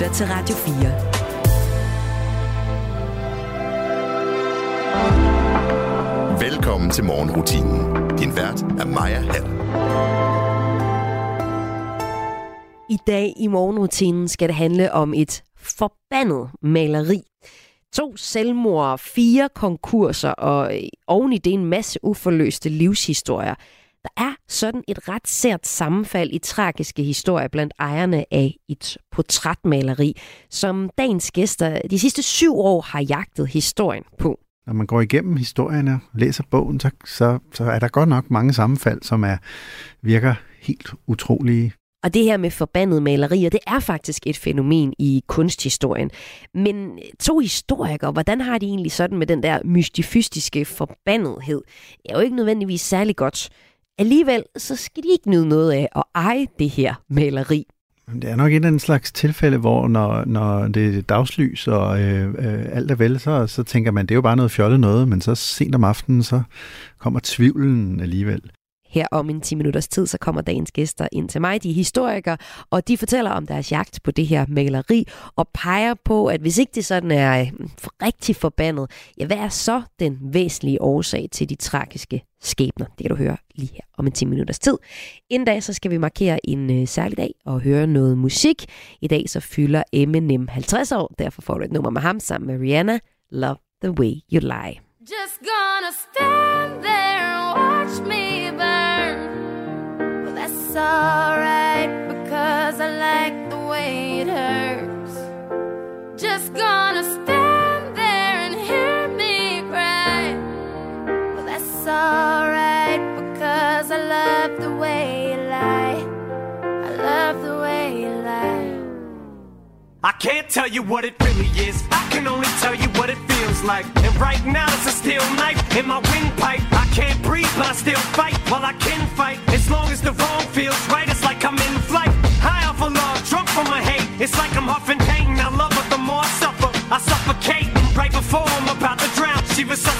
lytter til Radio 4. Velkommen til morgenrutinen. Din vært er Maja Hall. I dag i morgenrutinen skal det handle om et forbandet maleri. To selvmord, fire konkurser og oven i det en masse uforløste livshistorier. Der er sådan et ret sært sammenfald i tragiske historier blandt ejerne af et portrætmaleri, som dagens gæster de sidste syv år har jagtet historien på. Når man går igennem historierne og læser bogen, så, så, så er der godt nok mange sammenfald, som er virker helt utrolige. Og det her med forbandede malerier, det er faktisk et fænomen i kunsthistorien. Men to historikere, hvordan har de egentlig sådan med den der mystifystiske forbandethed? Det er jo ikke nødvendigvis særlig godt. Alligevel så skal de ikke nyde noget af at eje det her maleri. Det er nok et eller den slags tilfælde, hvor når, når det er dagslys og øh, øh, alt er vel, så, så tænker man, det er jo bare noget fjollet noget, men så sent om aftenen, så kommer tvivlen alligevel. Her om en 10 minutters tid, så kommer dagens gæster ind til mig. De er historikere, og de fortæller om deres jagt på det her maleri, og peger på, at hvis ikke det sådan er øh, rigtig forbandet, ja, hvad er så den væsentlige årsag til de tragiske skæbner? Det kan du høre lige her om en 10 minutters tid. Inden da, så skal vi markere en øh, særlig dag og høre noget musik. I dag så fylder Eminem 50 år, derfor får du et nummer med ham sammen med Rihanna, Love the Way You Lie. Just gonna stand there and watch me alright because I like the way it hurts. Just gonna stand there and hear me cry. Well, that's alright because I love the way you lie. I love the way you lie. I can't tell you what it really is. I can only tell you what it feels like. And right now it's a steel knife in my windpipe. Can't breathe, but I still fight while I can fight. As long as the wrong feels right, it's like I'm in flight. High off of love, drunk from my hate. It's like I'm huffing pain. I love her the more I suffer. I suffocate right before I'm about to drown. She resuscitates me.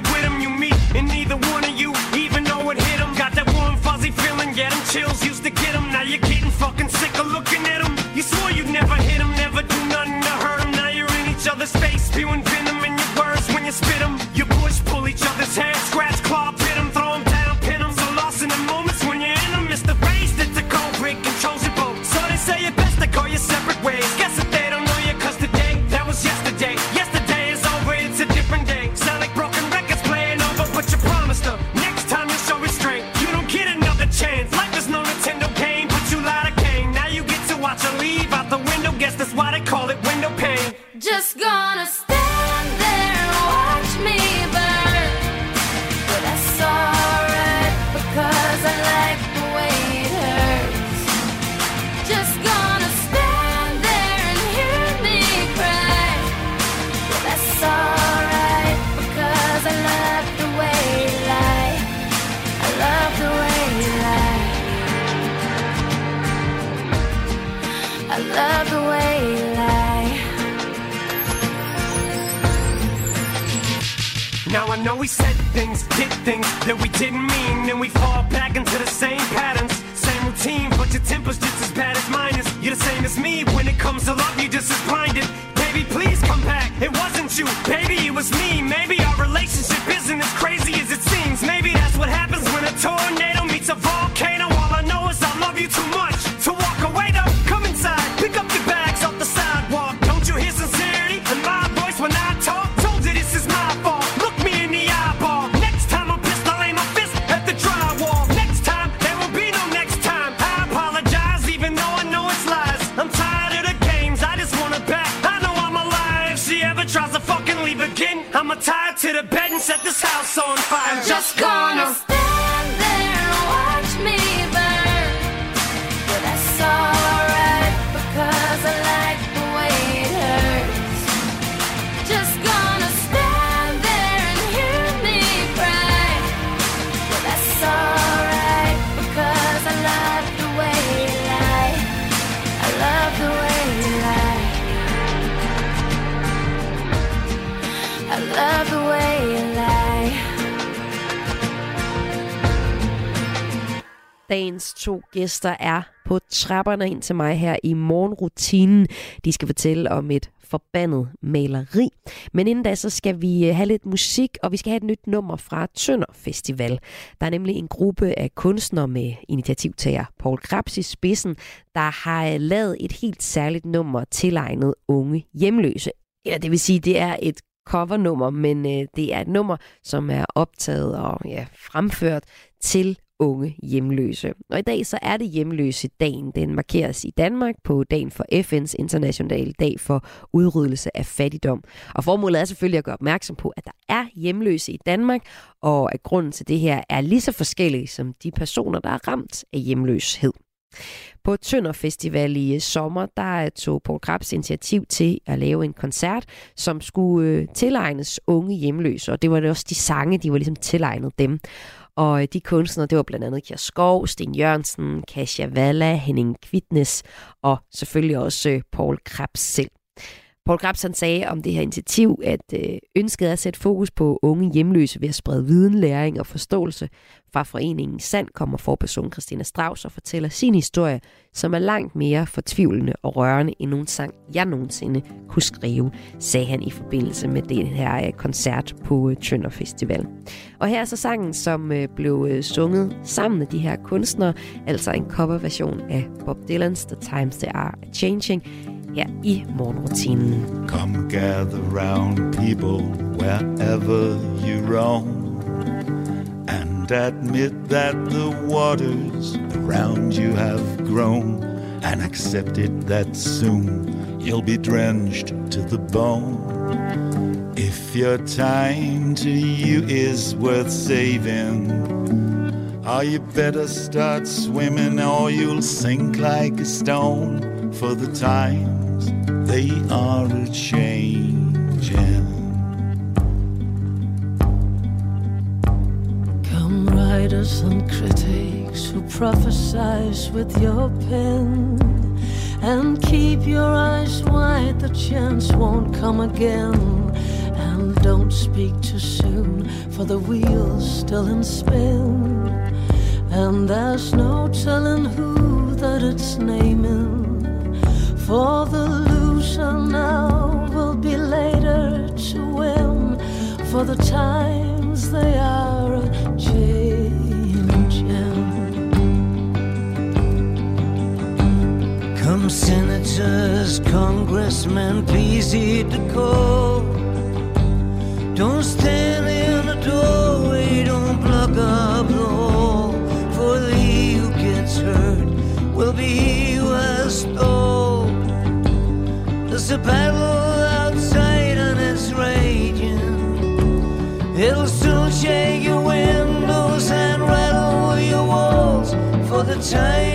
You're with them? You meet, and neither one of you even know it hit them. Got that warm, fuzzy feeling, get them chills, used to get them. Now you're getting fucking sick of looking at them. You swore you'd never hit them, never do nothing to hurt them. Now you're in each other's face, spewing on fire. Just Dagens to gæster er på trapperne ind til mig her i morgenrutinen. De skal fortælle om et forbandet maleri. Men inden da, så skal vi øh, have lidt musik, og vi skal have et nyt nummer fra Tønder Festival. Der er nemlig en gruppe af kunstnere med initiativtager Paul Krabs i spidsen, der har øh, lavet et helt særligt nummer tilegnet unge hjemløse. Eller det vil sige, det er et covernummer, men øh, det er et nummer, som er optaget og ja, fremført til unge hjemløse. Og i dag så er det hjemløse dagen. Den markeres i Danmark på dagen for FN's internationale dag for udryddelse af fattigdom. Og formålet er selvfølgelig at gøre opmærksom på, at der er hjemløse i Danmark, og at grunden til det her er lige så forskellig som de personer, der er ramt af hjemløshed. På Tønder Festival i sommer, der tog Paul Krabs initiativ til at lave en koncert, som skulle øh, tilegnes unge hjemløse, og det var det også de sange, de var ligesom tilegnet dem. Og øh, de kunstnere, det var blandt andet Kjær Skov, Sten Jørgensen, Kasia Valla, Henning Kvitnes og selvfølgelig også øh, Paul Krebs selv. Paul Grabs han sagde om det her initiativ, at øh, ønsket er at sætte fokus på unge hjemløse ved at sprede viden, læring og forståelse. Fra foreningen Sand kommer forperson Christina Strauss og fortæller sin historie, som er langt mere fortvivlende og rørende end nogen sang, jeg nogensinde kunne skrive, sagde han i forbindelse med den her øh, koncert på øh, Tønder Festival. Og her er så sangen, som øh, blev øh, sunget sammen med de her kunstnere, altså en coverversion af Bob Dylan's The Times They Are Changing, her i morgenrutinen. Come gather round people wherever you roam and admit that the waters around you have grown and accept it that soon you'll be drenched to the bone. If your time to you is worth saving, Oh, you better start swimming or you'll sink like a stone. For the times they are a changing. Come, writers and critics who prophesize with your pen. And keep your eyes wide, the chance won't come again. And don't speak too soon, for the wheel's still in spin. And there's no telling who that it's naming. For the loser now will be later to win. For the times they are a changing. Come senators, congressmen, please heed the call. For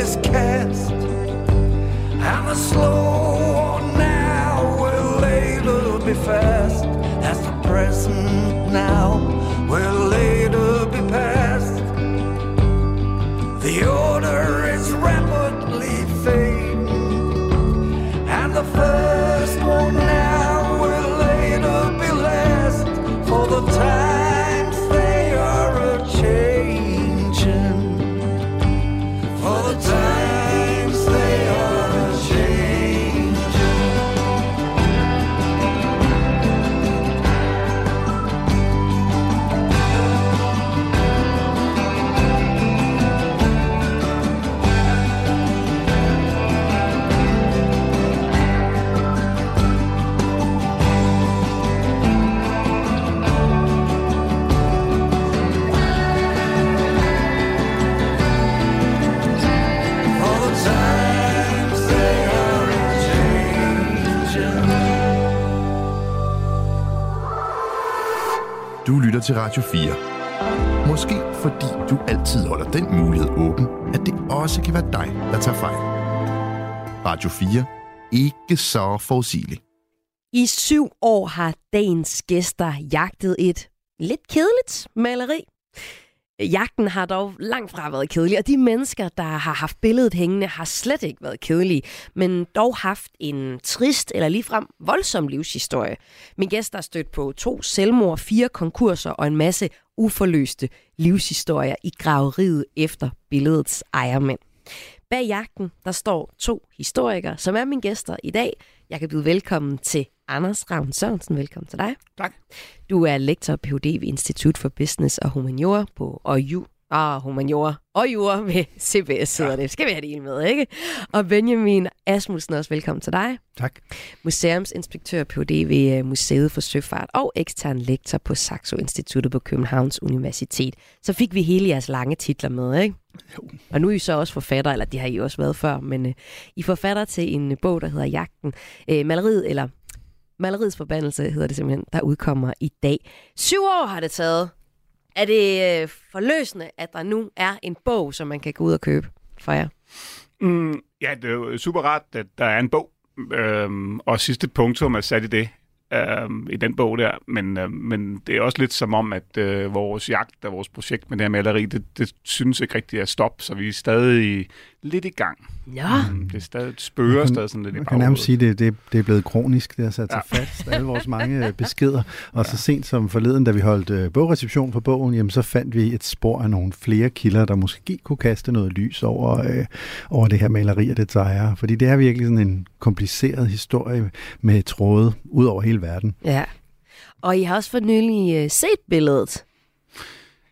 is cast. And the slow lytter til Radio 4. Måske fordi du altid holder den mulighed åben, at det også kan være dig, der tager fejl. Radio 4. Ikke så forudsigeligt. I syv år har dagens gæster jagtet et lidt kedeligt maleri. Jagten har dog langt fra været kedelig, og de mennesker, der har haft billedet hængende, har slet ikke været kedelige, men dog haft en trist eller ligefrem voldsom livshistorie. Min gæster har stødt på to selvmord, fire konkurser og en masse uforløste livshistorier i graveriet efter billedets ejermænd. Bag jagten, der står to historikere, som er mine gæster i dag. Jeg kan byde velkommen til Anders Ravn Sørensen. Velkommen til dig. Tak. Du er lektor og Ph.D. ved Institut for Business og Humaniora på OU. Ah, humaniora og jura ved CBS hedder ja. det. Skal vi have det hele med, ikke? Og Benjamin Asmussen også velkommen til dig. Tak. Museumsinspektør Ph.D. ved øh, Museet for Søfart og ekstern lektor på Saxo Instituttet på Københavns Universitet. Så fik vi hele jeres lange titler med, ikke? Jo. Og nu er I så også forfatter, eller det har I også været før, men øh, I er forfatter til en øh, bog, der hedder Jagten. Øh, maleriet, eller Maleriets Forbandelse hedder det simpelthen, der udkommer i dag. Syv år har det taget. Er det øh, forløsende, at der nu er en bog, som man kan gå ud og købe for jer? Mm, ja, det er jo super rart, at der er en bog, øhm, og sidste punktum er sat i det, øhm, i den bog der. Men, øhm, men det er også lidt som om, at øh, vores jagt og vores projekt med det her maleri, det, det synes ikke rigtig at stoppe, så vi er stadig lidt i gang. Ja. Mm, det er stadig det spørger stadig sådan lidt i Man kan nærmest sige, det, det, det er blevet kronisk. Det har sat sig Ja. fast, alle vores mange øh, beskeder. Og så sent som forleden, da vi holdt øh, bogreception på bogen, jamen, så fandt vi et spor af nogle flere kilder, der måske kunne kaste noget lys over, øh, over det her maleri og det ejer. Fordi det er virkelig sådan en kompliceret historie med tråde ud over hele verden. Ja. Og I har også for nylig øh, set billedet.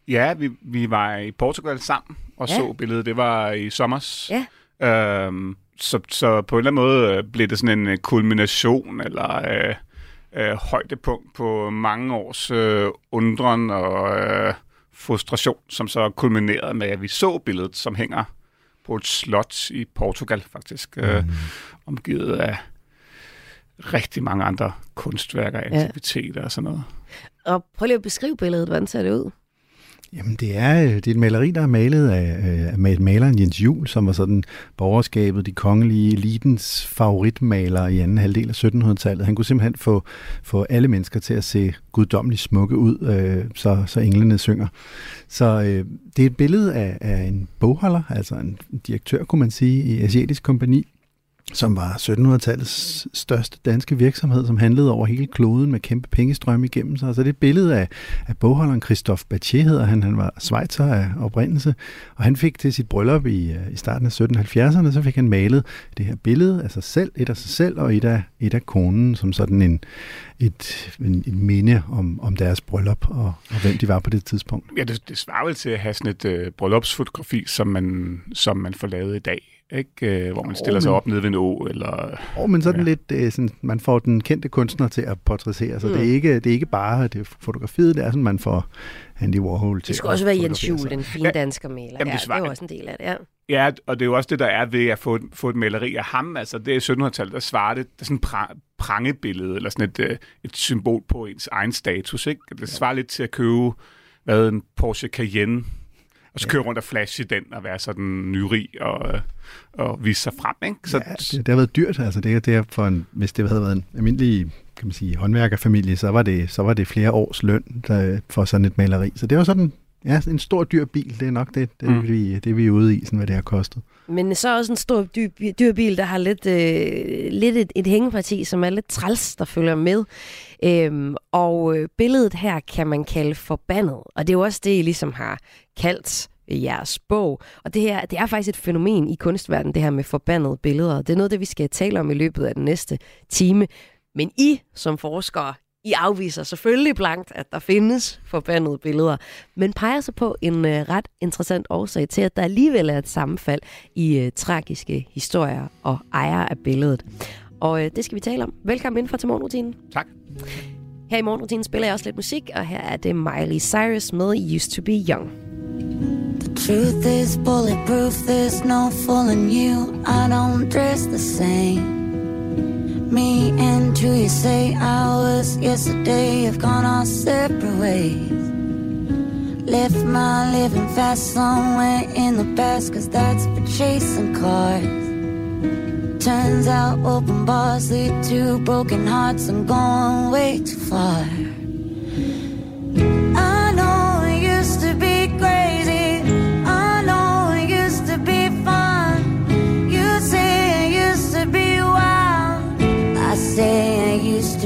Ja, vi, vi var i Portugal sammen og Ja. ja. så billedet. Det var i sommers. Ja. Øhm, så, så på en eller anden måde øh, blev det sådan en øh, kulmination eller øh, øh, højdepunkt på mange års øh, undren og øh, frustration, som så kulminerede med, at vi så billedet, som hænger på et slot i Portugal faktisk, øh, omgivet af rigtig mange andre kunstværker, Ja. aktiviteter og sådan noget. Og prøv lige at beskrive billedet. Hvordan ser det ud? Jamen, det er, øh, det er et maleri, der er malet af, øh, af maleren Jens Juel, som var sådan borgerskabet, de kongelige elitens favoritmaler i anden halvdel af 1700-tallet. Han kunne simpelthen få, få alle mennesker til at se guddommeligt smukke ud, øh, så, så englene synger. Så øh, det er et billede af, af en bogholder, altså en direktør, kunne man sige, i Asiatisk Kompani, som var 1700-tallets største danske virksomhed, som handlede over hele kloden med kæmpe pengestrømme igennem sig. Så det er et billede af, af bogholderen Christophe Battier, hedder han. Han var svejser af oprindelse, og han fik til sit bryllup i, øh, i starten af 1770'erne, så fik han malet det her billede af sig selv, et af sig selv og et af, et af konen, som sådan en, et, en, et minde om, om deres bryllup og, og hvem de var på det tidspunkt. Ja, det, det svarer vel til at have sådan et øh, bryllupsfotografi, som man, som man får lavet i dag. Ikke? Øh, hvor man stiller sig men- op nede ved en å, eller... Og men sådan Ja. ja. lidt, øh, sådan, man får den kendte kunstner til at portrættere, så Mm. mm. det, er ikke, det er ikke bare det er fotografiet, det er sådan, man får Andy Warhol til Det skulle også være Jens Juhl, sig. den fine Ja. dansker maler. Jamen, ja, det det svarer- er jo også en del af det, ja. Ja, og det er jo også det, der er ved at få, et- få et maleri af ham. Altså, det er i 1700-tallet, der svarer det, det er sådan et pra- prangebillede, eller sådan et, øh, et symbol på ens egen status. Ikke? Det svarer lidt til at købe hvad, en Porsche Cayenne og så køre rundt og flashe den og være sådan nyrig og, og vise sig frem, ikke? Så, Ja, det, det har været dyrt, altså det, det er for en, hvis det havde været en almindelig kan man sige, håndværkerfamilie, så var det, så var det flere års løn der, for sådan et maleri. Så det var sådan, ja, en stor dyr bil, det er nok det, det, Mm. vi, det vi er ude i, sådan, hvad det har kostet. Men så også en stor dyr, dyr bil, der har lidt, øh, lidt et, et hængeparti, som er lidt træls, der følger med. Øhm, og øh, billedet her kan man kalde forbandet. Og det er jo også det, I ligesom har kaldt øh, jeres bog. Og det her, det er faktisk et fænomen i kunstverdenen, det her med forbandede billeder. Det er noget, det vi skal tale om i løbet af den næste time. Men I som forskere, I afviser selvfølgelig blankt, at der findes forbandede billeder, men peger så på en øh, ret interessant årsag til, at der alligevel er et sammenfald i øh, tragiske historier og ejere af billedet. Og øh, det skal vi tale om. Velkommen indenfor til morgenrutinen. tak. Her i morgenrutinen spiller jeg også lidt musik, og her er det Miley Cyrus med Used to be Young. The truth is bulletproof, there's no fooling you. I don't dress the same. Me and who you say I was yesterday have gone our separate ways. Left my living fast somewhere in the past, cause that's for chasing cars. Turns out open bars lead to broken hearts. I'm going way too far.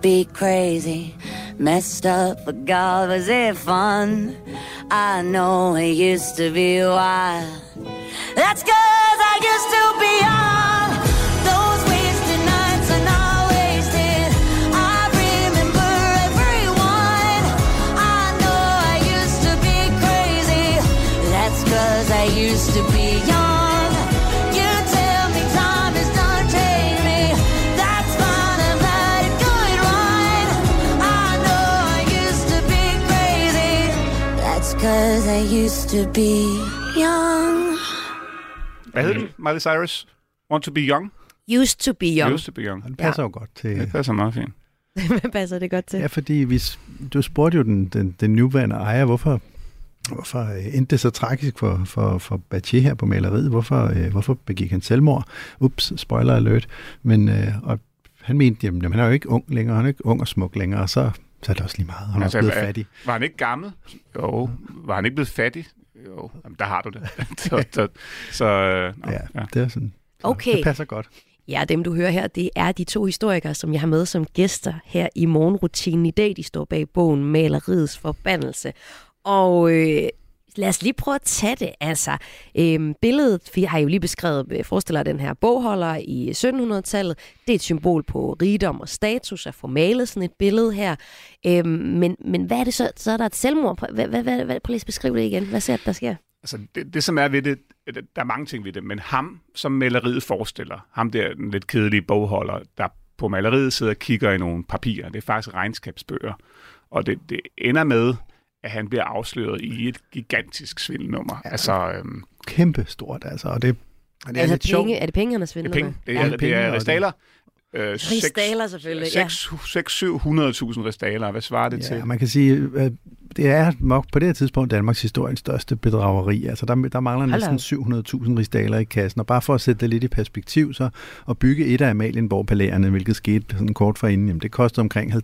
be crazy, messed up, but God, was it fun? I know it used to be wild. That's cause I used to be young. Those wasted nights are not wasted. I remember everyone. I know I used to be crazy. That's cause I used to be I used to be young. Hvad hedder den? Miley Cyrus? Want to be young? Used to be young. Used to be young. Den passer ja. jo godt til... Det passer meget fint. Hvad passer det godt til? Ja, fordi hvis, du spurgte jo den, den, den nuværende ejer, hvorfor, hvorfor øh, endte det så tragisk for, for, for Batje her på maleriet? Hvorfor, øh, hvorfor begik han selvmord? Ups, spoiler alert. Men øh, og han mente, jamen, jamen, han er jo ikke ung længere, han er ikke ung og smuk længere, og så, så er det også lige meget. Han er Altså, også blevet fattig. Var han ikke gammel? Jo. Var han ikke blevet fattig? Jo. Jamen, der har du det. så, så, så øh, Ja, ja, det er sådan. Så Okay. Det passer godt. Ja, dem du hører her, det er de to historikere, som jeg har med som gæster her i morgenrutinen i dag. De står bag bogen Maleriets Forbandelse. Og øh, lad os lige prøve at tage det. Altså, øhm, billedet, vi har jo lige beskrevet, øh, forestiller den her bogholder i 1700-tallet. Det er et symbol på rigdom og status at få malet sådan et billede her. Øhm, men, men hvad er det så? Så er der et selvmord. Hvad, hvad, hvad, hvad, prøv lige at beskrive det igen. Hvad ser du, der sker? Altså, det, det som er ved det, øh, der er mange ting ved det, men ham, som maleriet forestiller, ham der, den lidt kedelige bogholder, der på maleriet sidder og kigger i nogle papirer. Det er faktisk regnskabsbøger. Og det, det ender med, at han bliver afsløret i et gigantisk svindelnummer. Ja. Altså, øhm, Kæmpe stort, altså. Og det, og det er Altså lidt sjovt. penge, er det penge, han har det er svindlet penge. Det Ja, er, det er det er det- ristaler. Øh, Ristaler selvfølgelig, ja. 600-700.000 ristaler. Hvad svarer det Ja, til? man kan sige, at det er nok på det her tidspunkt Danmarks historiens største bedrageri. Altså der, der mangler da næsten 700.000 ristaler i kassen. Og bare for at sætte det lidt i perspektiv, så at bygge et af Amalienborg palæerne, hvilket skete sådan kort forinden, jamen det kostede omkring 50.000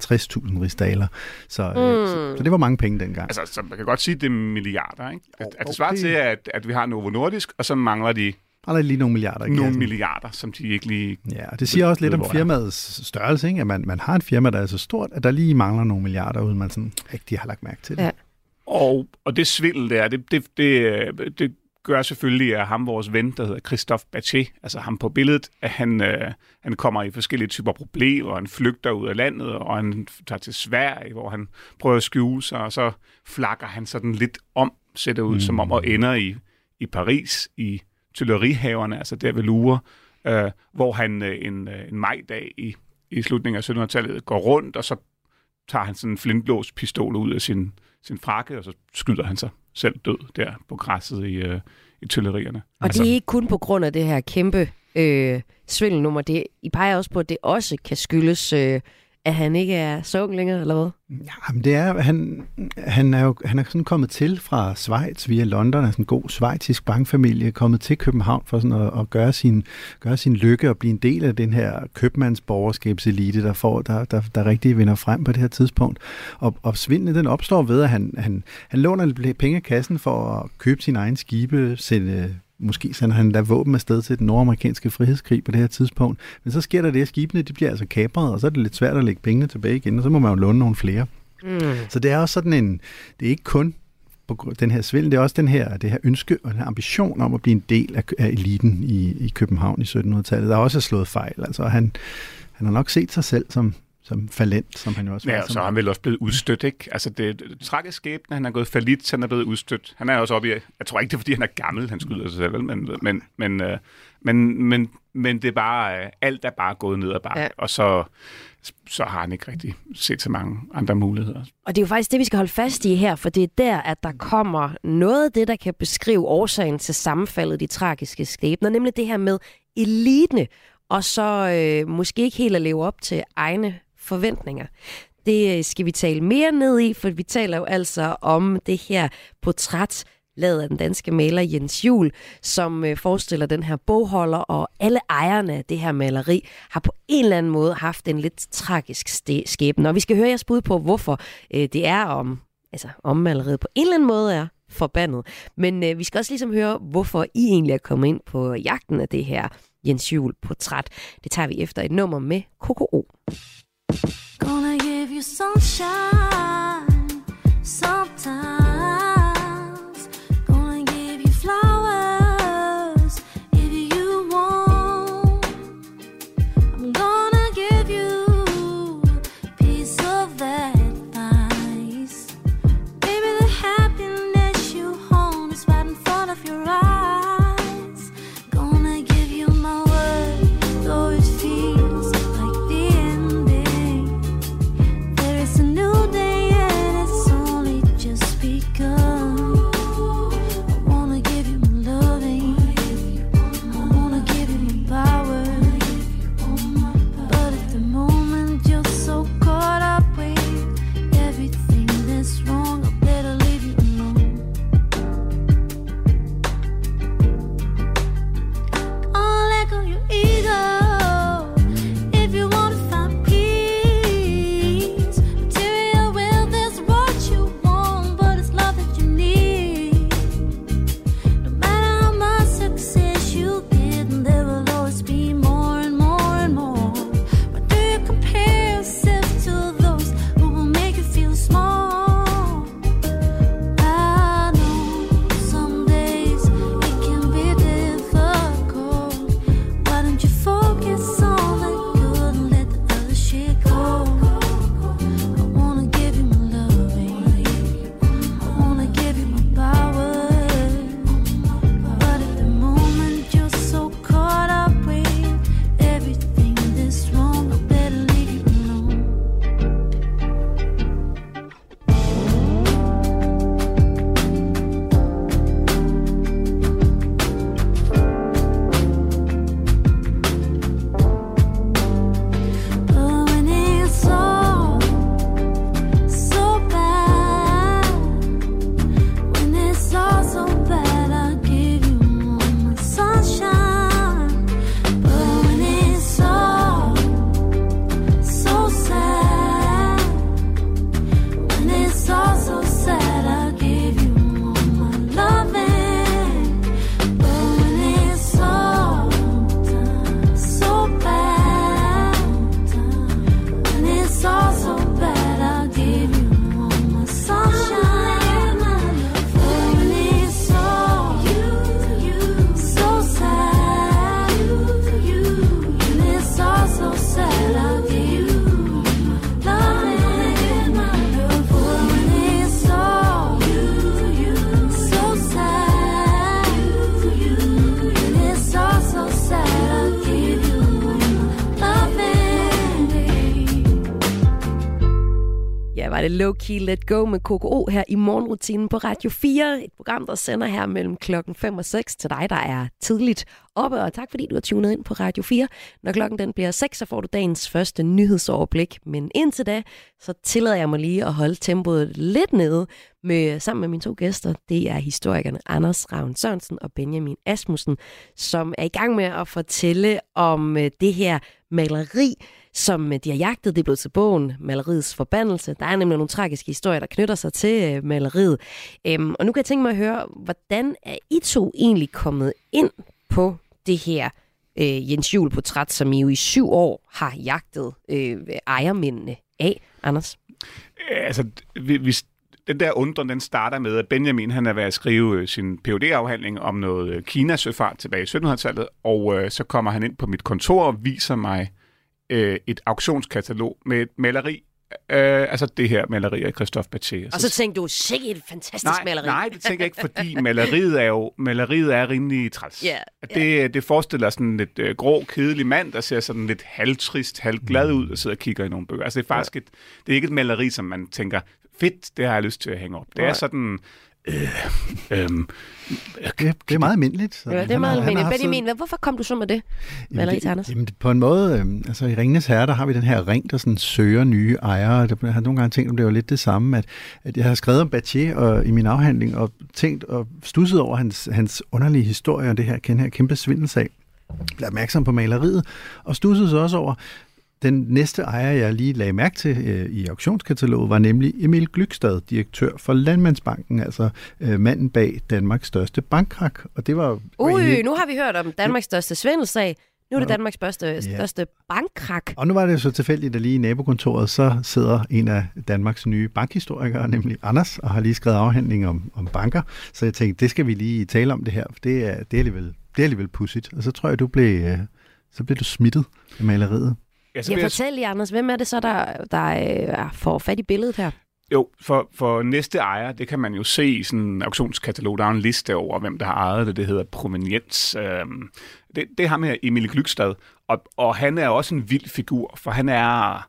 ristaler. Så, mm. så, så, det var mange penge dengang. Altså, så man kan godt sige, at det er milliarder, ikke? At, at det svarer okay. til, at, at vi har Novo Nordisk, og så mangler de Der er lige nogle milliarder i nogle kassen. milliarder, som de ikke lige... Ja, og det siger også lidt ved, om firmaets størrelse, ikke? at man, man har et firma, der er så stort, at der lige mangler nogle milliarder, uden man sådan rigtig har lagt mærke til det. Ja. Og, og det svindel der, det, det, det, det gør selvfølgelig, at ham, vores ven, der hedder Christophe Bachet, altså ham på billedet, at han, øh, han kommer i forskellige typer problemer, og han flygter ud af landet, og han tager til Sverige, hvor han prøver at skjule sig, og så flakker han sådan lidt om, ser det ud mm. som om, og ender i, i Paris, i Tuilerihaverne, altså der ved Louvre, øh, hvor han øh, en, øh, en majdag i, i slutningen af 1700-tallet går rundt, og så tager han sådan en flintlås pistol ud af sin, sin frakke, og så skyder han sig selv død der på græsset i, øh, i tyllerierne. Og det er ikke kun på grund af det her kæmpe øh, svindelnummer. Det, I peger også på, at det også kan skyldes, øh, at han ikke er så ung længere, eller hvad? Ja, men det er, han, han er jo han er sådan kommet til fra Schweiz via London, altså en god schweizisk bankfamilie, kommet til København for sådan at, at gøre, sin, gøre sin lykke og blive en del af den her købmandsborgerskabselite, der, får, der, der, der rigtig vinder frem på det her tidspunkt. Og, og svindlen den opstår ved, at han, han, han låner lidt penge af kassen for at købe sin egen skibe, sende Måske sender han da våben afsted til den nordamerikanske frihedskrig på det her tidspunkt. Men så sker der det, at skibene de bliver altså kapret, og så er det lidt svært at lægge pengene tilbage igen, og så må man jo låne nogle flere. Mm. Så det er også sådan en, det er ikke kun på den her svindel, det er også den her, det her ønske og den her ambition om at blive en del af, af eliten i, i København i 1700-tallet, der også er slået fejl. Altså han, han har nok set sig selv som, som falent, som han jo også var. Ja, som, så er han vel også blevet udstødt, ikke? Altså, det, det tragisk skæbne, han er gået falit, han er blevet udstødt. Han er også oppe i, jeg tror ikke, det er, fordi han er gammel, han skyder sig selv, men, men, men, øh, men, men, men det er bare, øh, alt er bare gået ned ad bakke, Ja. ja. og så, så har han ikke rigtig set så mange andre muligheder. Og det er jo faktisk det, vi skal holde fast i her, for det er der, at der kommer noget af det, der kan beskrive årsagen til sammenfaldet i de tragiske skæbner, nemlig det her med elitene, og så øh, måske ikke helt at leve op til egne forventninger. Det øh, skal vi tale mere ned i, for vi taler jo altså om det her portræt, lavet af den danske maler Jens Jul, som øh, forestiller den her bogholder, og alle ejerne af det her maleri har på en eller anden måde haft en lidt tragisk skæbne. Og vi skal høre jeres bud på, hvorfor øh, det er om, altså om maleriet på en eller anden måde er forbandet. Men øh, vi skal også ligesom høre, hvorfor I egentlig er kommet ind på jagten af det her Jens Jul portræt. Det tager vi efter et nummer med KKO. Gonna give you sunshine sometimes. Det Low Key Let Go med KKO her i morgenrutinen på Radio 4. Et program, der sender her mellem klokken 5 og 6 til dig, der er tidligt oppe. Og tak fordi du har tunet ind på Radio 4. Når klokken den bliver 6, så får du dagens første nyhedsoverblik. Men indtil da, så tillader jeg mig lige at holde tempoet lidt nede med, sammen med mine to gæster. Det er historikerne Anders Ravn Sørensen og Benjamin Asmussen, som er i gang med at fortælle om øh, det her maleri, som øh, de har jagtet. Det er blevet til bogen Maleriets Forbandelse. Der er nemlig nogle tragiske historier, der knytter sig til øh, maleriet. Øhm, og nu kan jeg tænke mig at høre, hvordan er I to egentlig kommet ind på det her øh, Jens Juhl portræt, som I jo i syv år har jagtet øh, ejermændene af, Anders? Øh, altså, vi, vi, den der undren, den starter med, at Benjamin han er ved at skrive øh, sin phd afhandling om noget Kinas søfart tilbage i 1700-tallet, og øh, så kommer han ind på mit kontor og viser mig øh, et auktionskatalog med et maleri, øh, altså det her maleri af Christophe Baché. Og så tænkte du, sikke et fantastisk nej, maleri. Nej, det tænker jeg ikke, fordi maleriet er jo maleriet er rimelig træls. Ja, Det, det forestiller sådan lidt øh, grå, kedelig mand, der ser sådan lidt halvtrist, halvglad ud og sidder og kigger i nogle bøger. Altså det er faktisk et, det er ikke et maleri, som man tænker, fedt, det har jeg lyst til at hænge op. Det er sådan... Øh, øh, Det, det er meget almindeligt. Så Ja, det er meget almindeligt. Benjamin, hvad- hvorfor kom du så med det? Anders? Jamen, det- på en måde, øh, altså i Ringenes Herre, der har vi den her ring, der sådan søger nye ejere. Jeg har nogle gange tænkt, om det var lidt det samme, at, at jeg har skrevet om Baché og, i min afhandling, og tænkt og stusset over hans, hans underlige historie, og det her, den her kæmpe svindelsag. Blev opmærksom på maleriet, og stussede så også over, den næste ejer, jeg lige lagde mærke til øh, i auktionskataloget, var nemlig Emil Glykstad, direktør for Landmandsbanken, altså øh, manden bag Danmarks største bankkrak. Og det var... Ui, egentlig- nu har vi hørt om Danmarks største svindelsag. Nu er det Danmarks største, største bankkrak. Og nu var det jo så tilfældigt, at lige i nabokontoret, så sidder en af Danmarks nye bankhistorikere, nemlig Anders, og har lige skrevet afhandling om, om banker. Så jeg tænkte, det skal vi lige tale om det her, for det er, det er, alligevel, det er alligevel pudsigt. Og så tror jeg, du blev, øh, så blev du smittet af maleriet. Ja, så Jeg fortæl lige, Anders, hvem er det så, der, der øh, får fat i billedet her? jo, for, for næste ejer, det kan man jo se i sådan en auktionskatalog. Der er en liste over, hvem der har ejet det. Det hedder proveniens. Øhm, det, det er ham her, Emil Glykstad. Og, og han er også en vild figur, for han er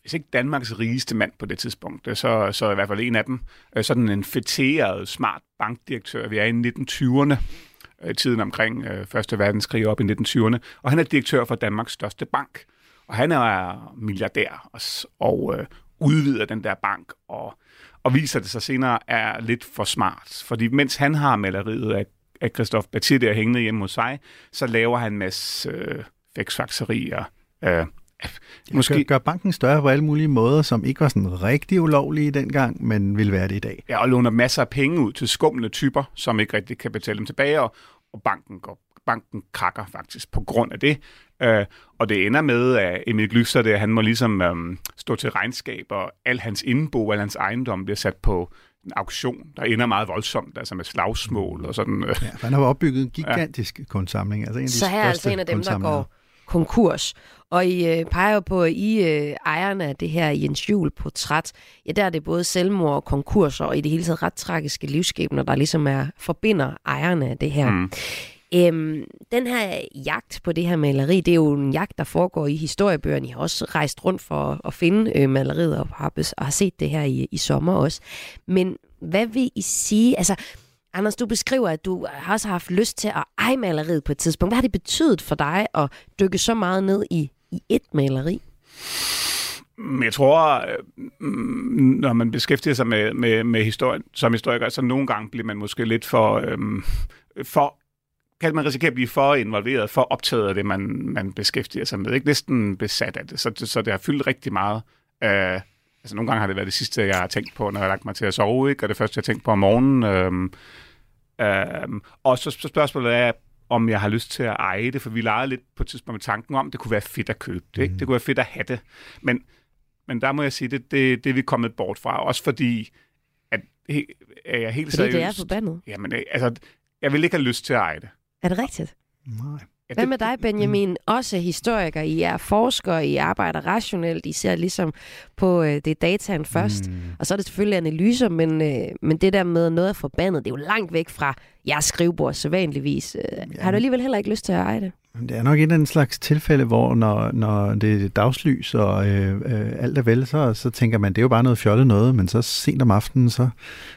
hvis ikke Danmarks rigeste mand på det tidspunkt, så, så i hvert fald en af dem, øh, sådan en fætteret, smart bankdirektør. Vi er i 1920'erne, øh, tiden omkring øh, Første Verdenskrig op i 1920'erne, og han er direktør for Danmarks største bank. Og han er milliardær og, og øh, udvider den der bank, og, og viser det sig senere er lidt for smart. Fordi mens han har maleriet af, af Christophe Batit der hængende hjemme hos sig, så laver han en masse øh, fæksfakserier. Øh, Måske gør, gør banken større på alle mulige måder, som ikke var sådan rigtig ulovlige dengang, men vil være det i dag. Ja, og låner masser af penge ud til skumle typer, som ikke rigtig kan betale dem tilbage, og, og banken, går, banken krakker faktisk på grund af det. Øh, og det ender med, at Emil Glykser, det, han må ligesom øhm, stå til regnskab, og al hans indbo, al hans ejendom bliver sat på en auktion, der ender meget voldsomt, altså med slagsmål og sådan. Øh. Ja, han har opbygget en gigantisk ja. kunstsamling. Altså en af de Så her er altså største en af dem, der går konkurs. Og I øh, peger jo på, at I øh, ejerne af det her Jens Juhl portræt, ja, der er det både selvmord og konkurser, og i det hele taget ret tragiske livsskæbner, der ligesom er forbinder ejerne af det her. Mm. Øhm, den her jagt på det her maleri, det er jo en jagt, der foregår i historiebøgerne. I har også rejst rundt for at finde øh, maleriet og har, bes- og har set det her i, i sommer også. Men hvad vil I sige? Altså, Anders, du beskriver, at du har også haft lyst til at eje maleriet på et tidspunkt. Hvad har det betydet for dig at dykke så meget ned i, i et maleri? Jeg tror, øh, når man beskæftiger sig med, med, med historien som historiker, så nogle gange bliver man måske lidt for, øhm, for kan man risikere at blive for involveret, for optaget af det, man, man beskæftiger sig med. Ikke næsten besat af det, så, så det har fyldt rigtig meget. Øh, altså nogle gange har det været det sidste, jeg har tænkt på, når jeg har lagt mig til at sove, ikke? og det første, jeg har tænkt på om morgenen. Øhm, øhm, og så, så spørgsmålet er, om jeg har lyst til at eje det, for vi legede lidt på et tidspunkt med tanken om, det kunne være fedt at købe det. Ikke? Det kunne være fedt at have det. Men, men der må jeg sige, det, det, det er vi kommet bort fra. Også fordi, at he, er jeg helt Fordi det er seriøst... forbandet. Jamen, altså, jeg vil ikke have lyst til at eje det. Er det rigtigt? Nej. Hvad med dig, Benjamin? Også historiker. I er forskere, I arbejder rationelt. I ser ligesom på øh, det er dataen først. Mm. Og så er det selvfølgelig analyser, men, øh, men det der med noget af forbandet, det er jo langt væk fra jeres skrivebord sædvanligvis. Øh, har du alligevel heller ikke lyst til at eje det? Det er nok et eller andet slags tilfælde, hvor når, når det er dagslys og øh, øh, alt er vel, så, så tænker man, det er jo bare noget fjollet noget, men så sent om aftenen, så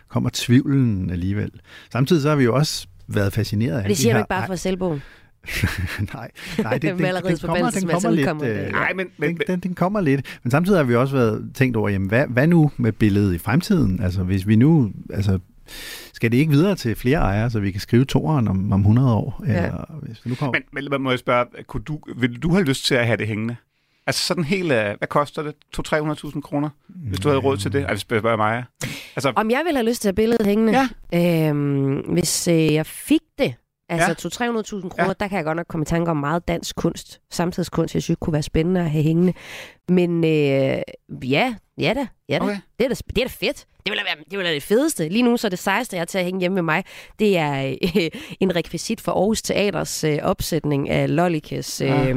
kommer tvivlen alligevel. Samtidig så har vi jo også været fascineret af Og det de siger du her- ikke bare for selvbogen. nej, nej, det, Maleriets den kommer, den kommer lidt. øh, Nej, men, men, den, den, den kommer lidt. Men samtidig har vi også været tænkt over, jamen, hvad, hvad nu med billedet i fremtiden? Altså, hvis vi nu... Altså, skal det ikke videre til flere ejere, så vi kan skrive toeren om, om 100 år? Ja. Eller, hvis vi nu kommer... men, men må jeg spørge, kunne du, vil du have lyst til at have det hængende? Altså sådan helt, øh, hvad koster det? 200-300.000 kroner, hvis du havde råd til det? Altså, hvis spørger mig. Altså, Om jeg vil have lyst til at have billedet hængende? Ja. Øhm, hvis øh, jeg fik det, altså Ja. 200-300.000 kroner, Ja. der kan jeg godt nok komme i tanke om meget dansk kunst, samtidskunst, jeg synes kunne være spændende at have hængende. Men øh, ja, ja da, ja da. Okay. Det, er da, det er da fedt. Det vil da være det, vil da det fedeste. Lige nu så er det sejeste, jeg har til at hænge hjemme med mig, det er øh, en rekvisit for Aarhus Teaters øh, opsætning af Lollikes øh, Ja.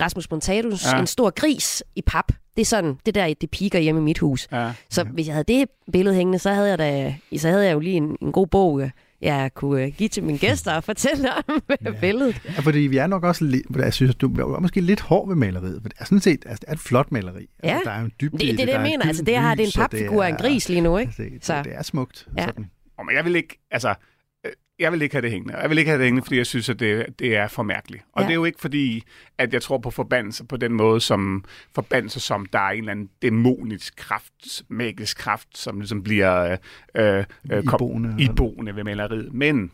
Rasmus Montanus, Ja. en stor gris i pap. Det er sådan, det der, det piker hjemme i mit hus. ja. Så hvis jeg havde det billede hængende, så havde jeg, da, så havde jeg jo lige en, en god bog, øh, jeg kunne øh, give til mine gæster og fortælle om ja. billedet. Ja, fordi vi er nok også lidt, jeg synes, du er måske lidt hård ved maleriet, for det er sådan set altså, det er et flot maleri. Ja. Altså, der er jo en dybde Det, i det er det, der jeg er mener. Altså, det her det er en papfigur af en gris lige nu, ikke? Altså, det, Så- så. det er smukt. Ja. Sådan. Og men jeg vil ikke, altså, øh, jeg vil ikke have det hængende. Jeg vil ikke have det hængende, fordi jeg synes, at det, det er for mærkeligt. Og Ja. det er jo ikke fordi, at jeg tror på forbandelser på den måde, som forbandelser, som der er en eller anden dæmonisk kraft, magisk kraft, som ligesom bliver øh, øh, kom- Iboende. iboende ved maleriet. Men,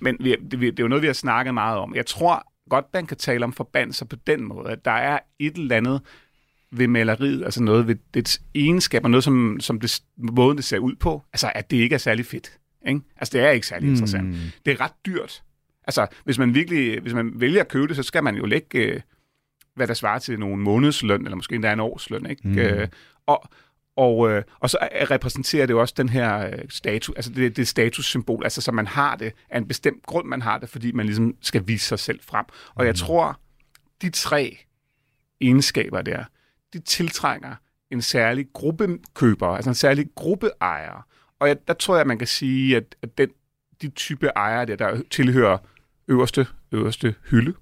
men vi, det, det er jo noget, vi har snakket meget om. Jeg tror godt, man kan tale om forbandelser på den måde, at der er et eller andet ved maleriet, altså noget ved dets egenskaber, noget som, som det, måden det ser ud på, altså at det ikke er særlig fedt. Ikke? Altså det er ikke særlig interessant. Mm. Det er ret dyrt. Altså hvis man virkelig, hvis man vælger at købe det, så skal man jo lægge, øh, hvad der svarer til nogle månedsløn, eller måske endda en årsløn. Ikke? Mm. Øh, og, og, øh, og så er- repræsenterer det jo også den her øh, status, altså det, det statussymbol, altså så man har det af en bestemt grund, man har det, fordi man ligesom skal vise sig selv frem. Og jeg tror, de tre egenskaber der, de tiltrænger en særlig gruppe købere, altså en særlig gruppe ejere. Og jeg, der tror jeg, man kan sige, at, at den, de type ejere der, der tilhører øverste, øverste hylde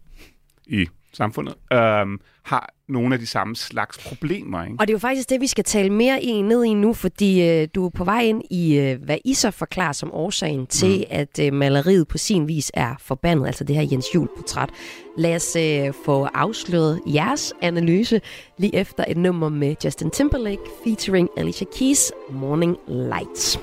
i samfundet, øhm, har nogle af de samme slags problemer. Ikke? Og det er jo faktisk det, vi skal tale mere i, ned i nu, fordi øh, du er på vej ind i, øh, hvad I så forklarer som årsagen til, mm. at øh, maleriet på sin vis er forbandet, altså det her Jens Juhl portræt. Lad os øh, få afsløret jeres analyse lige efter et nummer med Justin Timberlake featuring Alicia Keys, Morning Lights.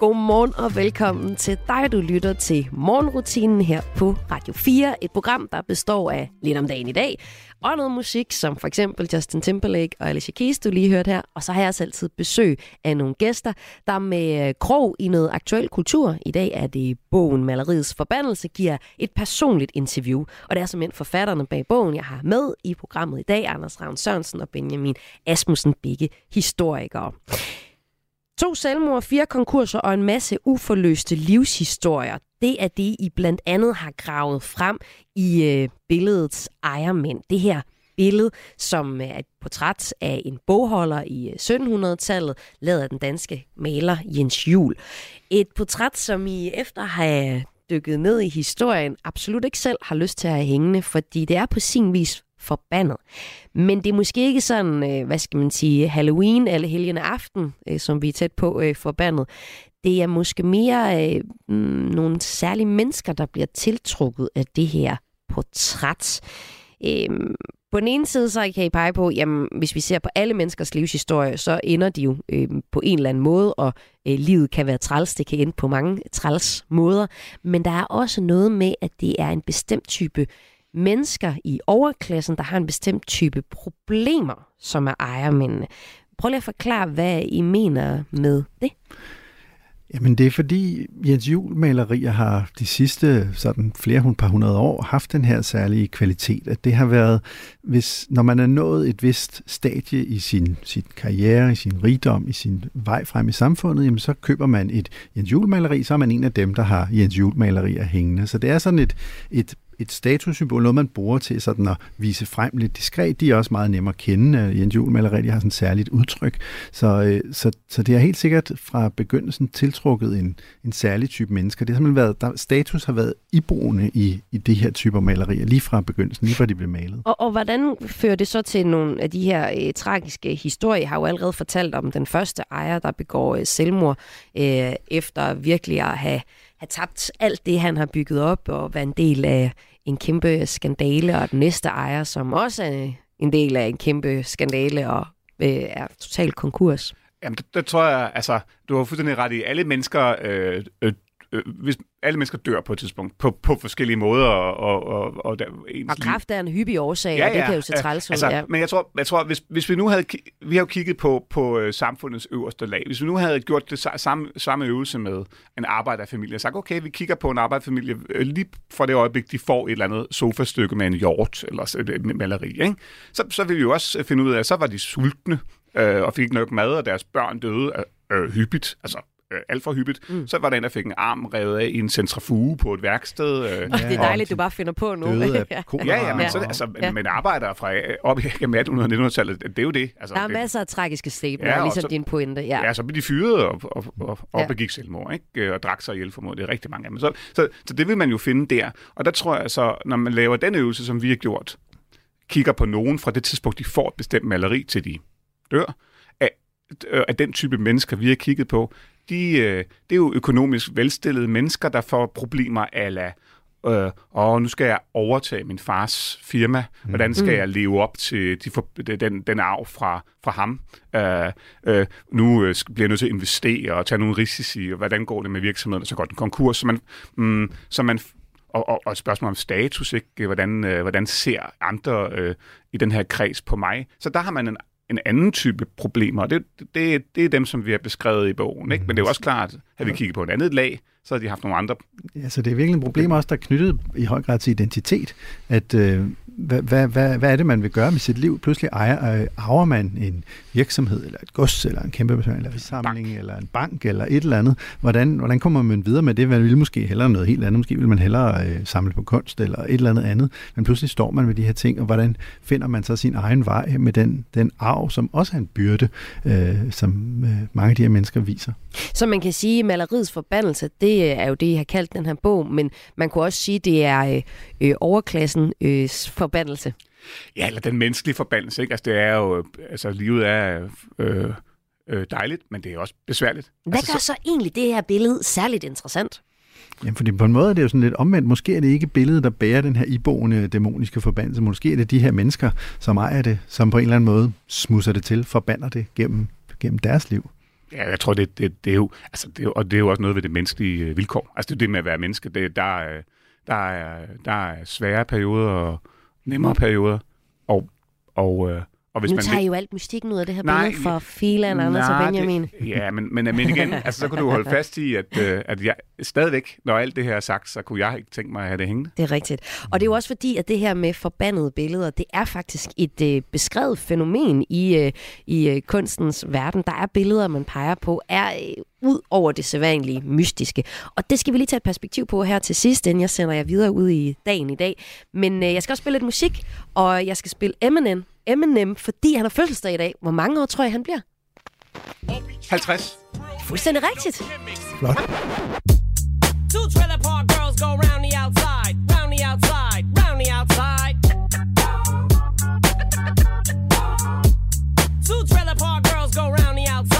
Godmorgen og velkommen til dig, du lytter til morgenrutinen her på Radio 4. Et program, der består af lidt om dagen i dag, og noget musik, som for eksempel Justin Timberlake og Alicia Keys, du lige hørte her. Og så har jeg også altid besøg af nogle gæster, der med øh, krog i noget aktuel kultur. I dag er det bogen Maleriets Forbandelse, giver et personligt interview. Og det er simpelthen forfatterne bag bogen, jeg har med i programmet i dag, Anders Ravn Sørensen og Benjamin Asmussen, begge historikere. To selvmord, fire konkurser og en masse uforløste livshistorier. Det er det, I blandt andet har gravet frem i øh, billedets ejermænd. Det her billede, som øh, er et portræt af en bogholder i øh, 1700-tallet, lavet af den danske maler Jens Jul. Et portræt, som I efter har dykket ned i historien, absolut ikke selv har lyst til at have hængende, fordi det er på sin vis forbandet. Men det er måske ikke sådan, øh, hvad skal man sige, Halloween eller helgene aften, øh, som vi er tæt på øh, forbandet. Det er måske mere øh, mm, nogle særlige mennesker, der bliver tiltrukket af det her portræt. Øh, på den ene side, så kan I pege på, jamen, hvis vi ser på alle menneskers livshistorie, så ender de jo øh, på en eller anden måde, og øh, livet kan være træls. Det kan ende på mange træls måder. Men der er også noget med, at det er en bestemt type mennesker i overklassen, der har en bestemt type problemer, som er ejermændene. Prøv lige at forklare, hvad I mener med det. Jamen det er fordi Jens Juhl malerier har de sidste sådan flere hundrede par hundrede år haft den her særlige kvalitet, at det har været, hvis, når man er nået et vist stadie i sin, sin karriere, i sin rigdom, i sin vej frem i samfundet, jamen så køber man et Jens Juhl maleri, så er man en af dem, der har Jens Juhl malerier hængende. Så det er sådan et, et et statussymbol, noget man bruger til sådan at vise frem lidt diskret. De er også meget nemmere at kende. Jens Juel maleri har sådan et særligt udtryk. Så, øh, så, så det har helt sikkert fra begyndelsen tiltrukket en, en særlig type mennesker. Det har simpelthen været, der, status har været iboende i, i det her typer malerier, lige fra begyndelsen, lige fra de blev malet. Og, og hvordan fører det så til nogle af de her øh, tragiske historier? Jeg har jo allerede fortalt om den første ejer, der begår øh, selvmord, øh, efter virkelig at have, have tabt alt det, han har bygget op, og være en del af en kæmpe skandale, og den næste ejer, som også er en del af en kæmpe skandale og øh, er totalt konkurs. Jamen, det, det tror jeg, altså, du har fuldstændig ret i. Alle mennesker, øh, øh, øh, hvis alle mennesker dør på et tidspunkt, på, på forskellige måder, og, og, og, der, ens Og kræft er en hyppig årsag, ja, og det kan jo se træls ud. altså, ja. Men jeg tror, jeg tror hvis, hvis vi nu havde, vi har jo kigget på, på øh, samfundets øverste lag. Hvis vi nu havde gjort det sa- samme, samme øvelse med en arbejderfamilie, og sagt, okay, vi kigger på en arbejderfamilie øh, lige fra det øjeblik, de får et eller andet sofastykke med en hjort, eller et maleri, ikke? Så, så vil vi jo også finde ud af, at så var de sultne, øh, og fik nok mad, og deres børn døde øh, hyppigt, altså øh, alt for hyppigt. Mm. Så var der en, der fik en arm revet af i en centrifuge på et værksted. Øh, det er dejligt, du bare finder på nu. Døde af Ja. Ja, ja, men, Ja. så, altså, Ja. ja. men arbejdere fra øh, op igennem 1800 og 1900-tallet, det er jo det. Altså, Der er det, masser af tragiske skæbner, Ja, ja, ligesom så- din pointe. Ja. Ja, så blev de fyret og, og, og, og Ja. begik selvmord, ikke? Øh, Og drak sig ihjel formodentlig. Er rigtig mange af dem. Så, så, så det vil man jo finde der. Og der tror jeg så, når man laver den øvelse, som vi har gjort, kigger på nogen fra det tidspunkt, de får et bestemt maleri til de dør, af, øh, af den type mennesker, vi har kigget på, de, øh, det er jo økonomisk velstillede mennesker, der får problemer ala øh, og nu skal jeg overtage min fars firma. Hvordan skal Mm. jeg leve op til de for, den, den arv fra, fra ham? Øh, øh, nu øh, bliver jeg nødt til at investere og tage nogle risici, og hvordan går det med virksomheden, og så går den konkurs. Så man, mm, så man og, og, og et spørgsmål om status, ikke? Hvordan, øh, hvordan ser andre øh, i den her kreds på mig? Så der har man en, en anden type problemer, det, det, det er dem, som vi har beskrevet i bogen. Ikke? Men det er jo også klart, at vi kigger på et andet lag, så har de haft nogle andre Ja, så det er virkelig et problem også, der er knyttet i høj grad til identitet. At øh, hvad, hvad, hvad, hvad er det, man vil gøre med sit liv? Pludselig ejer, øh, arver man en virksomhed, eller et gods, eller en kæmpe eller en samling, eller en bank, eller et eller andet. Hvordan, hvordan kommer man videre med det? Man vil måske hellere noget helt andet. Måske vil man hellere øh, samle på kunst, eller et eller andet andet. Men pludselig står man med de her ting, og hvordan finder man så sin egen vej med den, den arv, som også er en byrde, øh, som øh, mange af de her mennesker viser. Så man kan sige, at maleriets forbandelse, det øh, er jo det, jeg har kaldt den her bog, men man kunne også sige, at det er øh, øh, overklassens øh, forbandelse. Ja, eller den menneskelige forbandelse, ikke? Altså, det er jo, altså, livet er øh, øh, dejligt, men det er også besværligt. Hvad altså, gør så egentlig det her billede særligt interessant? Jamen, fordi på en måde er det jo sådan lidt omvendt. Måske er det ikke billedet, der bærer den her iboende dæmoniske forbandelse. Måske er det de her mennesker, som ejer det, som på en eller anden måde smusser det til, forbander det gennem, gennem deres liv. Ja, jeg tror, det, det, det er jo, altså, det er og det er jo også noget ved det menneskelige øh, vilkår. Altså, det er det med at være menneske. Det, der, er, der, er, der er svære perioder og nemmere perioder, og, og, øh, og hvis nu man tager vil- jo alt mystikken ud af det her Nej, billede for Filan, Anders og Benjamin. Det, ja, men, men, men igen, altså, så kan du holde fast i, at, øh, at jeg stadigvæk, når alt det her er sagt, så kunne jeg ikke tænke mig at have det hængende. Det er rigtigt. Og det er jo også fordi, at det her med forbandede billeder, det er faktisk et øh, beskrevet fænomen i, øh, i øh, kunstens verden. Der er billeder, man peger på, er øh, ud over det sædvanlige mystiske. Og det skal vi lige tage et perspektiv på her til sidst, inden jeg sender jer videre ud i dagen i dag. Men øh, jeg skal også spille lidt musik, og jeg skal spille Eminem, Eminem, fordi han har fødselsdag i dag. Hvor mange år tror jeg, han bliver? 50. Fuldstændig rigtigt. Flot. Two trailer park girls go round the outside, round the outside, round the outside. Two trailer park girls go round the outside,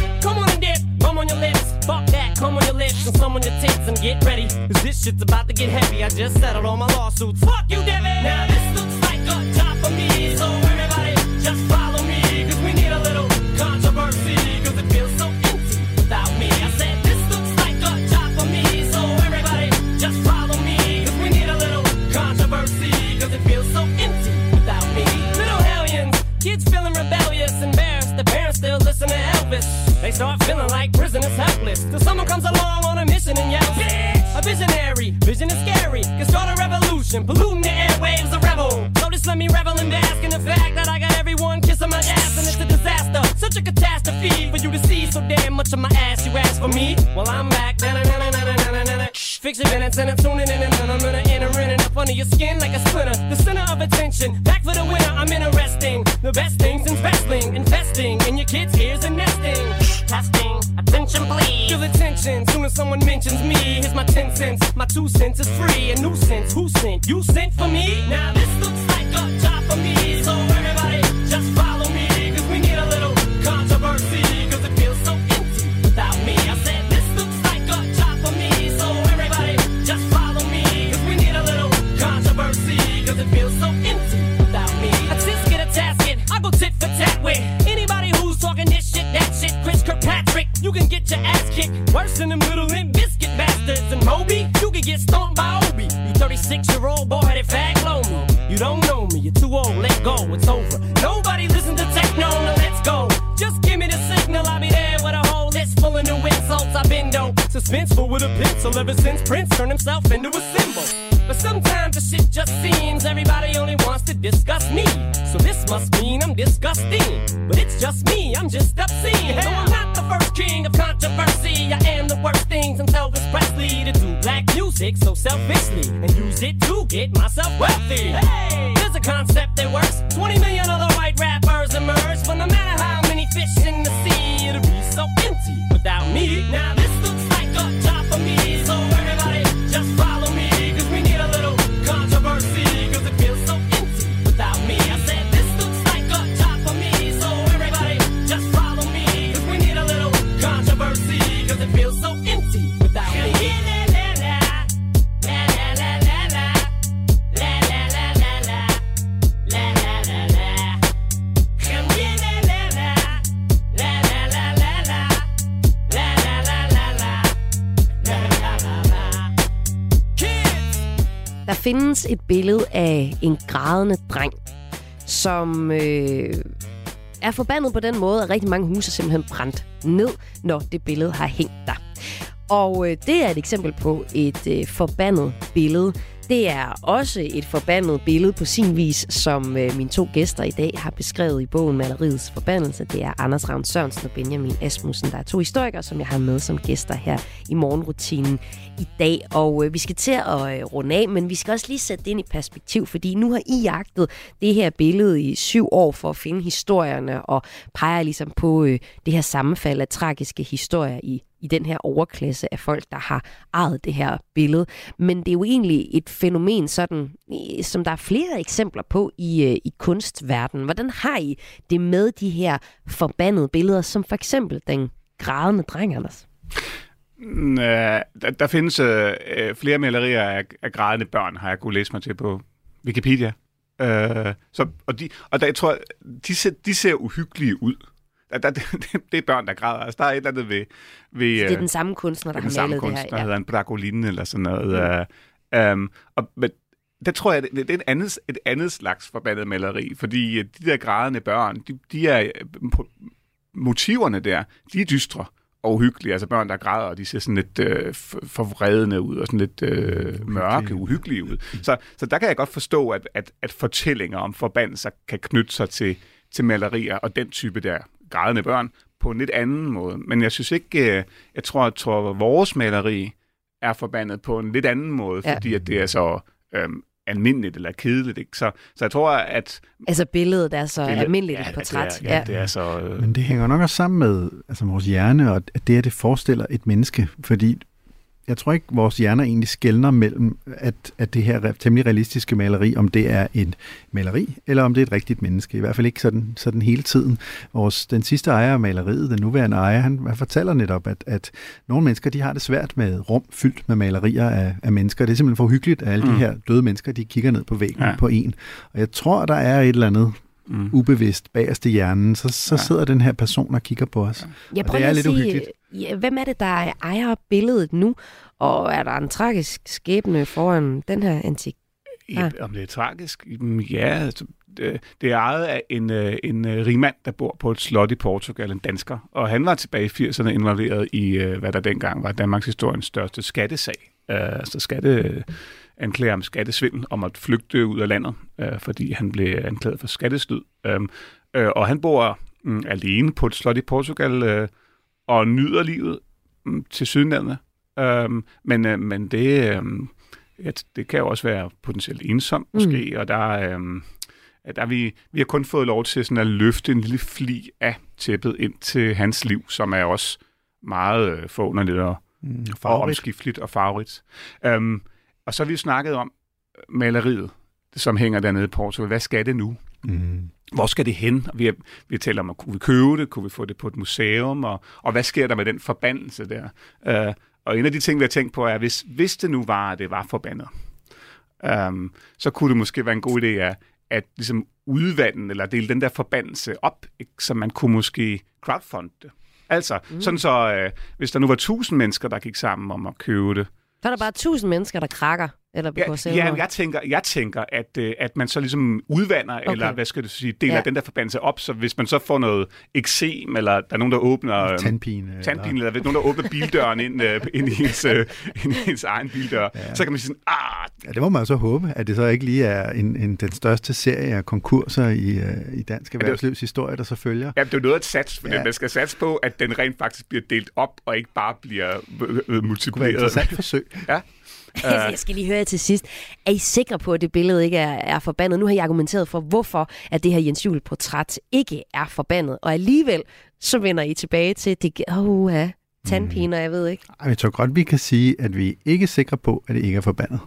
on your lips, and some on your tits, and get ready. Cause this shit's about to get heavy. I just settled all my lawsuits. Fuck you, Devin! Your minutes and I'm tuning in and I'm gonna enter in and up under your skin like a splinter. The center of attention, back for the winner. I'm interesting. The best things in wrestling, investing in your kids' ears and nesting. Testing, attention please. Feel the tension soon as someone mentions me. Here's my 10 cents, my two cents is free. A nuisance, who sent? You sent for me? Now this looks Kobe get stomped by Obi. You 36 year old boy headed fag lonely. You don't know me, you're too old, let go, it's over. Nobody listen to techno, no, let's go. Just give me the signal, I'll be there with a whole list full of new insults. I've been dope, suspenseful with a pencil ever since Prince turned himself into a symbol. But sometimes the shit just seems everybody only wants to discuss me. So this must mean I'm disgusting. But it's just me, I'm just obscene. Hey, get myself wealthy. Hey, there's a concept et billede af en grædende dreng, som øh, er forbandet på den måde, at rigtig mange huse er simpelthen brændt ned, når det billede har hængt der. Og øh, det er et eksempel på et øh, forbandet billede. Det er også et forbandet billede på sin vis, som øh, mine to gæster i dag har beskrevet i bogen Maleriets Forbandelse. Det er Anders Ravn Sørensen og Benjamin Asmussen, der er to historikere, som jeg har med som gæster her i morgenrutinen i dag. Og øh, vi skal til at øh, runde af, men vi skal også lige sætte det ind i perspektiv, fordi nu har I jagtet det her billede i syv år for at finde historierne og peger ligesom på øh, det her sammenfald af tragiske historier i i den her overklasse af folk, der har ejet det her billede. Men det er jo egentlig et fænomen, sådan, som der er flere eksempler på i, øh, i kunstverdenen. Hvordan har I det med de her forbandede billeder, som for eksempel den grædende dreng, Anders? Mm, øh, der, der findes øh, øh, flere malerier af, af grædende børn, har jeg kunnet læse mig til på Wikipedia. Øh, så, og de, og der, jeg tror, de ser, de ser uhyggelige ud. Der, der, det, det er børn, der græder. Altså, der er et eller andet ved... ved Så det er øh, den samme kunstner, der den har samme malet det kunstner, her. der Ja. hedder en Bragolin eller sådan noget. Mm. Um, og, men der tror jeg, det, det er et andet, et andet slags forbandet maleri, fordi øh, de der grædende børn, de, de er, motiverne der, de er dystre og uhyggelige. Altså børn, der græder, og de ser sådan lidt øh, forvredende ud, og sådan lidt øh, mørke, uhyggelige ud. Så, så der kan jeg godt forstå, at, at, at fortællinger om forbandelser kan knytte sig til, til malerier og den type der grædende børn på en lidt anden måde. Men jeg synes ikke, øh, jeg tror, jeg tror, at vores maleri er forbandet på en lidt anden måde, Ja. fordi at det er så øhm, almindeligt eller kedeligt. Ikke? Så, så jeg tror, at... Altså billedet er så Billedet- almindeligt ja, et portræt. Det er, ja, det er så... Øh, Men det hænger nok også sammen med altså vores hjerne, og at det, at det forestiller et menneske, fordi jeg tror ikke, vores hjerner egentlig skældner mellem, at, at det her temmelig realistiske maleri, om det er et maleri, eller om det er et rigtigt menneske. I hvert fald ikke sådan, sådan hele tiden. Vores, den sidste ejer af maleriet, den nuværende ejer, han, han fortæller netop, at, at nogle mennesker de har det svært med rum fyldt med malerier af, af mennesker. Det er simpelthen for hyggeligt, at alle mm. De her døde mennesker, de kigger ned på væggen. Ja. på en. Og jeg tror, der er et eller andet mm. ubevidst bagerst i hjernen, så, så Ja. sidder den her person og kigger på os. Jeg Og prøver det er lige lidt at sige, uhyggeligt. ja, hvem er det, der ejer billedet nu? Og er der en tragisk skæbne foran den her antik? Ja. Om det er tragisk? Jamen, Ja, altså, det, er ejet af en, øh, en øh, rigmand, der bor på et slot i Portugal, en dansker. Og han var tilbage i 80'erne involveret i, øh, hvad der dengang var Danmarks historiens største skattesag. Altså skatte, anklager om skattesvindel, om at flygte ud af landet, uh, fordi han blev anklaget for skattesnyd. Um, uh, og han bor um, alene på et slot i Portugal uh, og nyder livet um, til sydlandet. Um, men, uh, men det... Um, Ja, det kan jo også være potentielt ensomt måske, mm. og der, øhm, ja, der er vi, vi har kun fået lov til sådan at løfte en lille fli af tæppet ind til hans liv, som er også meget øh, forunderligt og, Mm, og omskifteligt og farverigt. Øhm, og så har vi snakket om maleriet, som hænger dernede i Portugal. Hvad skal det nu? Mm. Hvor skal det hen? Og Vi har, vi har talt om, at kunne vi købe det? Kunne vi få det på et museum? Og, og hvad sker der med den forbandelse der? Uh, og en af de ting, vi har tænkt på, er, hvis, hvis det nu var, at det var forbandet, um, så kunne det måske være en god idé at, at ligesom udvande eller dele den der forbandelse op, ikke? så man kunne måske crowdfunde det. Altså, mm. sådan så, uh, hvis der nu var tusind mennesker, der gik sammen om at købe det, så er der bare tusind mennesker, der krakker. Eller Ja, ja, jeg tænker, jeg tænker at, øh, at man så ligesom udvander, okay. eller hvad skal du sige, deler Ja. den der forbandelse op, så hvis man så får noget eksem, eller der er nogen, der åbner... øhm, Tandpine, eller- Tandpine, eller, eller nogen, der åbner bildøren ind, øh, ind, i ens, øh, ind i ens egen bildør, ja. så kan man sige sådan, ah, Ja, det må man så håbe, at det så ikke lige er en, en, den største serie af konkurser i, i dansk erhvervslivs historie, der så følger. Ja, det er noget at satse, for Ja. ja. man skal satse på, at den rent faktisk bliver delt op, og ikke bare bliver øh, Det kunne være et multipliceret. interessant forsøg. ja. Jeg skal lige høre jer til sidst. Er I sikre på, at det billede ikke er, er forbandet? Nu har jeg argumenteret for, hvorfor at det her Jens Juhl portræt ikke er forbandet. Og alligevel så vender I tilbage til, det, oh, ja, tandpiner, jeg ved ikke. Ej, Jeg tror godt, vi kan sige, at vi er ikke sikre på, at det ikke er forbandet.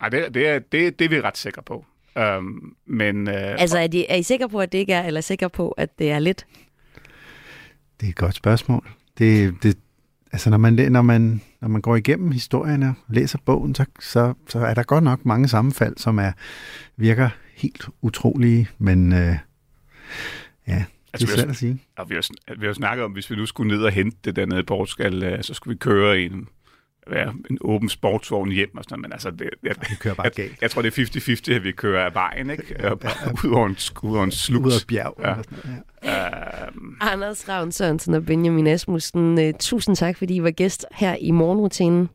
Ej, det, det, er, det, det er vi ret sikre på. Um, men øh, Altså, er, de, er I sikre på, at det ikke er, eller sikre på, at det er lidt? Det er et godt spørgsmål. Det, det, altså når man, når, man, når man går igennem historierne og læser bogen, så, så, så er der godt nok mange sammenfald, som er, virker helt utrolige, men øh, ja, det er Altså, svært at sige. Og vi har, vi har snakket om, hvis vi nu skulle ned og hente det dernede i Portugal, øh, så skulle vi køre en, ja, en åben sportsvogn hjem og sådan. Men altså, det, jeg, Det kører bare jeg, galt. jeg tror, det er 50-50, at vi kører af vejen, ikke? Og ud over en, ud over en slugs. Ud af bjerg. Ja. eller sådan ja. Øhm, Anders Ravn Sørensen og Benjamin Asmussen, uh, tusind tak, fordi I var gæst her i morgenrutinen.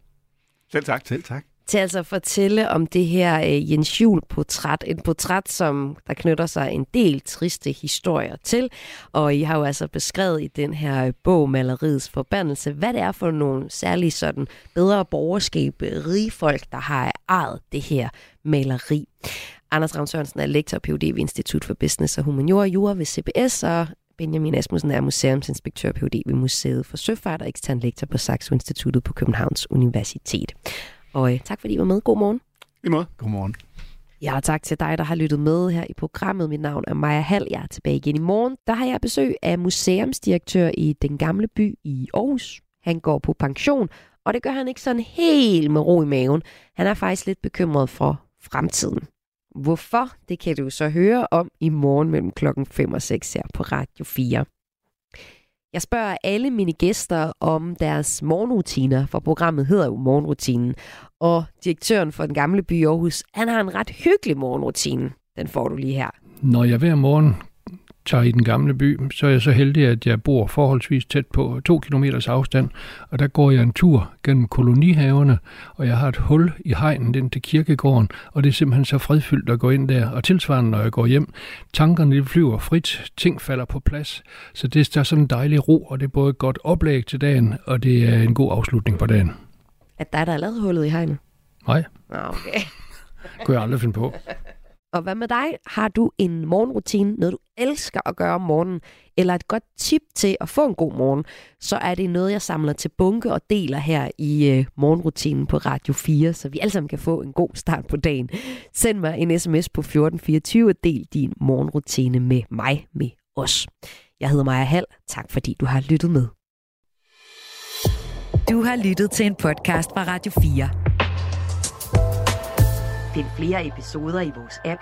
selv tak. Selv tak til altså at fortælle om det her øh, Jens Juhl-portræt. Et portræt, som der knytter sig en del triste historier til. Og I har jo altså beskrevet i den her øh, bog, Maleriets Forbandelse, hvad det er for nogle særlige sådan bedre borgerskab, øh, rige folk, der har ejet det her maleri. Anders Ravn Sørensen er lektor på Ph.D. ved Institut for Business og Humaniora Jura ved CBS, og Benjamin Asmussen er museumsinspektør på Ph.D. ved Museet for Søfart og ekstern lektor på Saxo Instituttet på Københavns Universitet. Og øh, tak fordi I var med. God morgen. I måde. Godmorgen. Ja, og tak til dig, der har lyttet med her i programmet. Mit navn er Maja Hall. Jeg er tilbage igen i morgen. Der har jeg besøg af museumsdirektør i Den Gamle By i Aarhus. Han går på pension, og det gør han ikke sådan helt med ro i maven. Han er faktisk lidt bekymret for fremtiden. Hvorfor? Det kan du så høre om i morgen mellem klokken 5 og 6 her på Radio 4. Jeg spørger alle mine gæster om deres morgenrutiner, for programmet hedder jo Morgenrutinen. Og direktøren for den gamle by Aarhus, han har en ret hyggelig morgenrutine. Den får du lige her. Når jeg hver morgen tager i den gamle by, så er jeg så heldig, at jeg bor forholdsvis tæt på to kilometers afstand, og der går jeg en tur gennem kolonihaverne, og jeg har et hul i hegnen ind til kirkegården, og det er simpelthen så fredfyldt at gå ind der. Og tilsvarende, når jeg går hjem, tankerne de flyver frit, ting falder på plads, så det der er sådan en dejlig ro, og det er både et godt oplæg til dagen, og det er en god afslutning på dagen. At dig, der har lavet hullet i hegnet. Nej, Okay. kunne jeg aldrig finde på. Og hvad med dig? Har du en morgenrutine, noget du elsker at gøre om morgenen, eller et godt tip til at få en god morgen, så er det noget, jeg samler til bunke og deler her i øh, morgenrutinen på Radio 4, så vi alle sammen kan få en god start på dagen. Send mig en sms på 1424 og del din morgenrutine med mig, med os. Jeg hedder Maja Hall. Tak fordi du har lyttet med. Du har lyttet til en podcast fra Radio 4. Find flere episoder i vores app,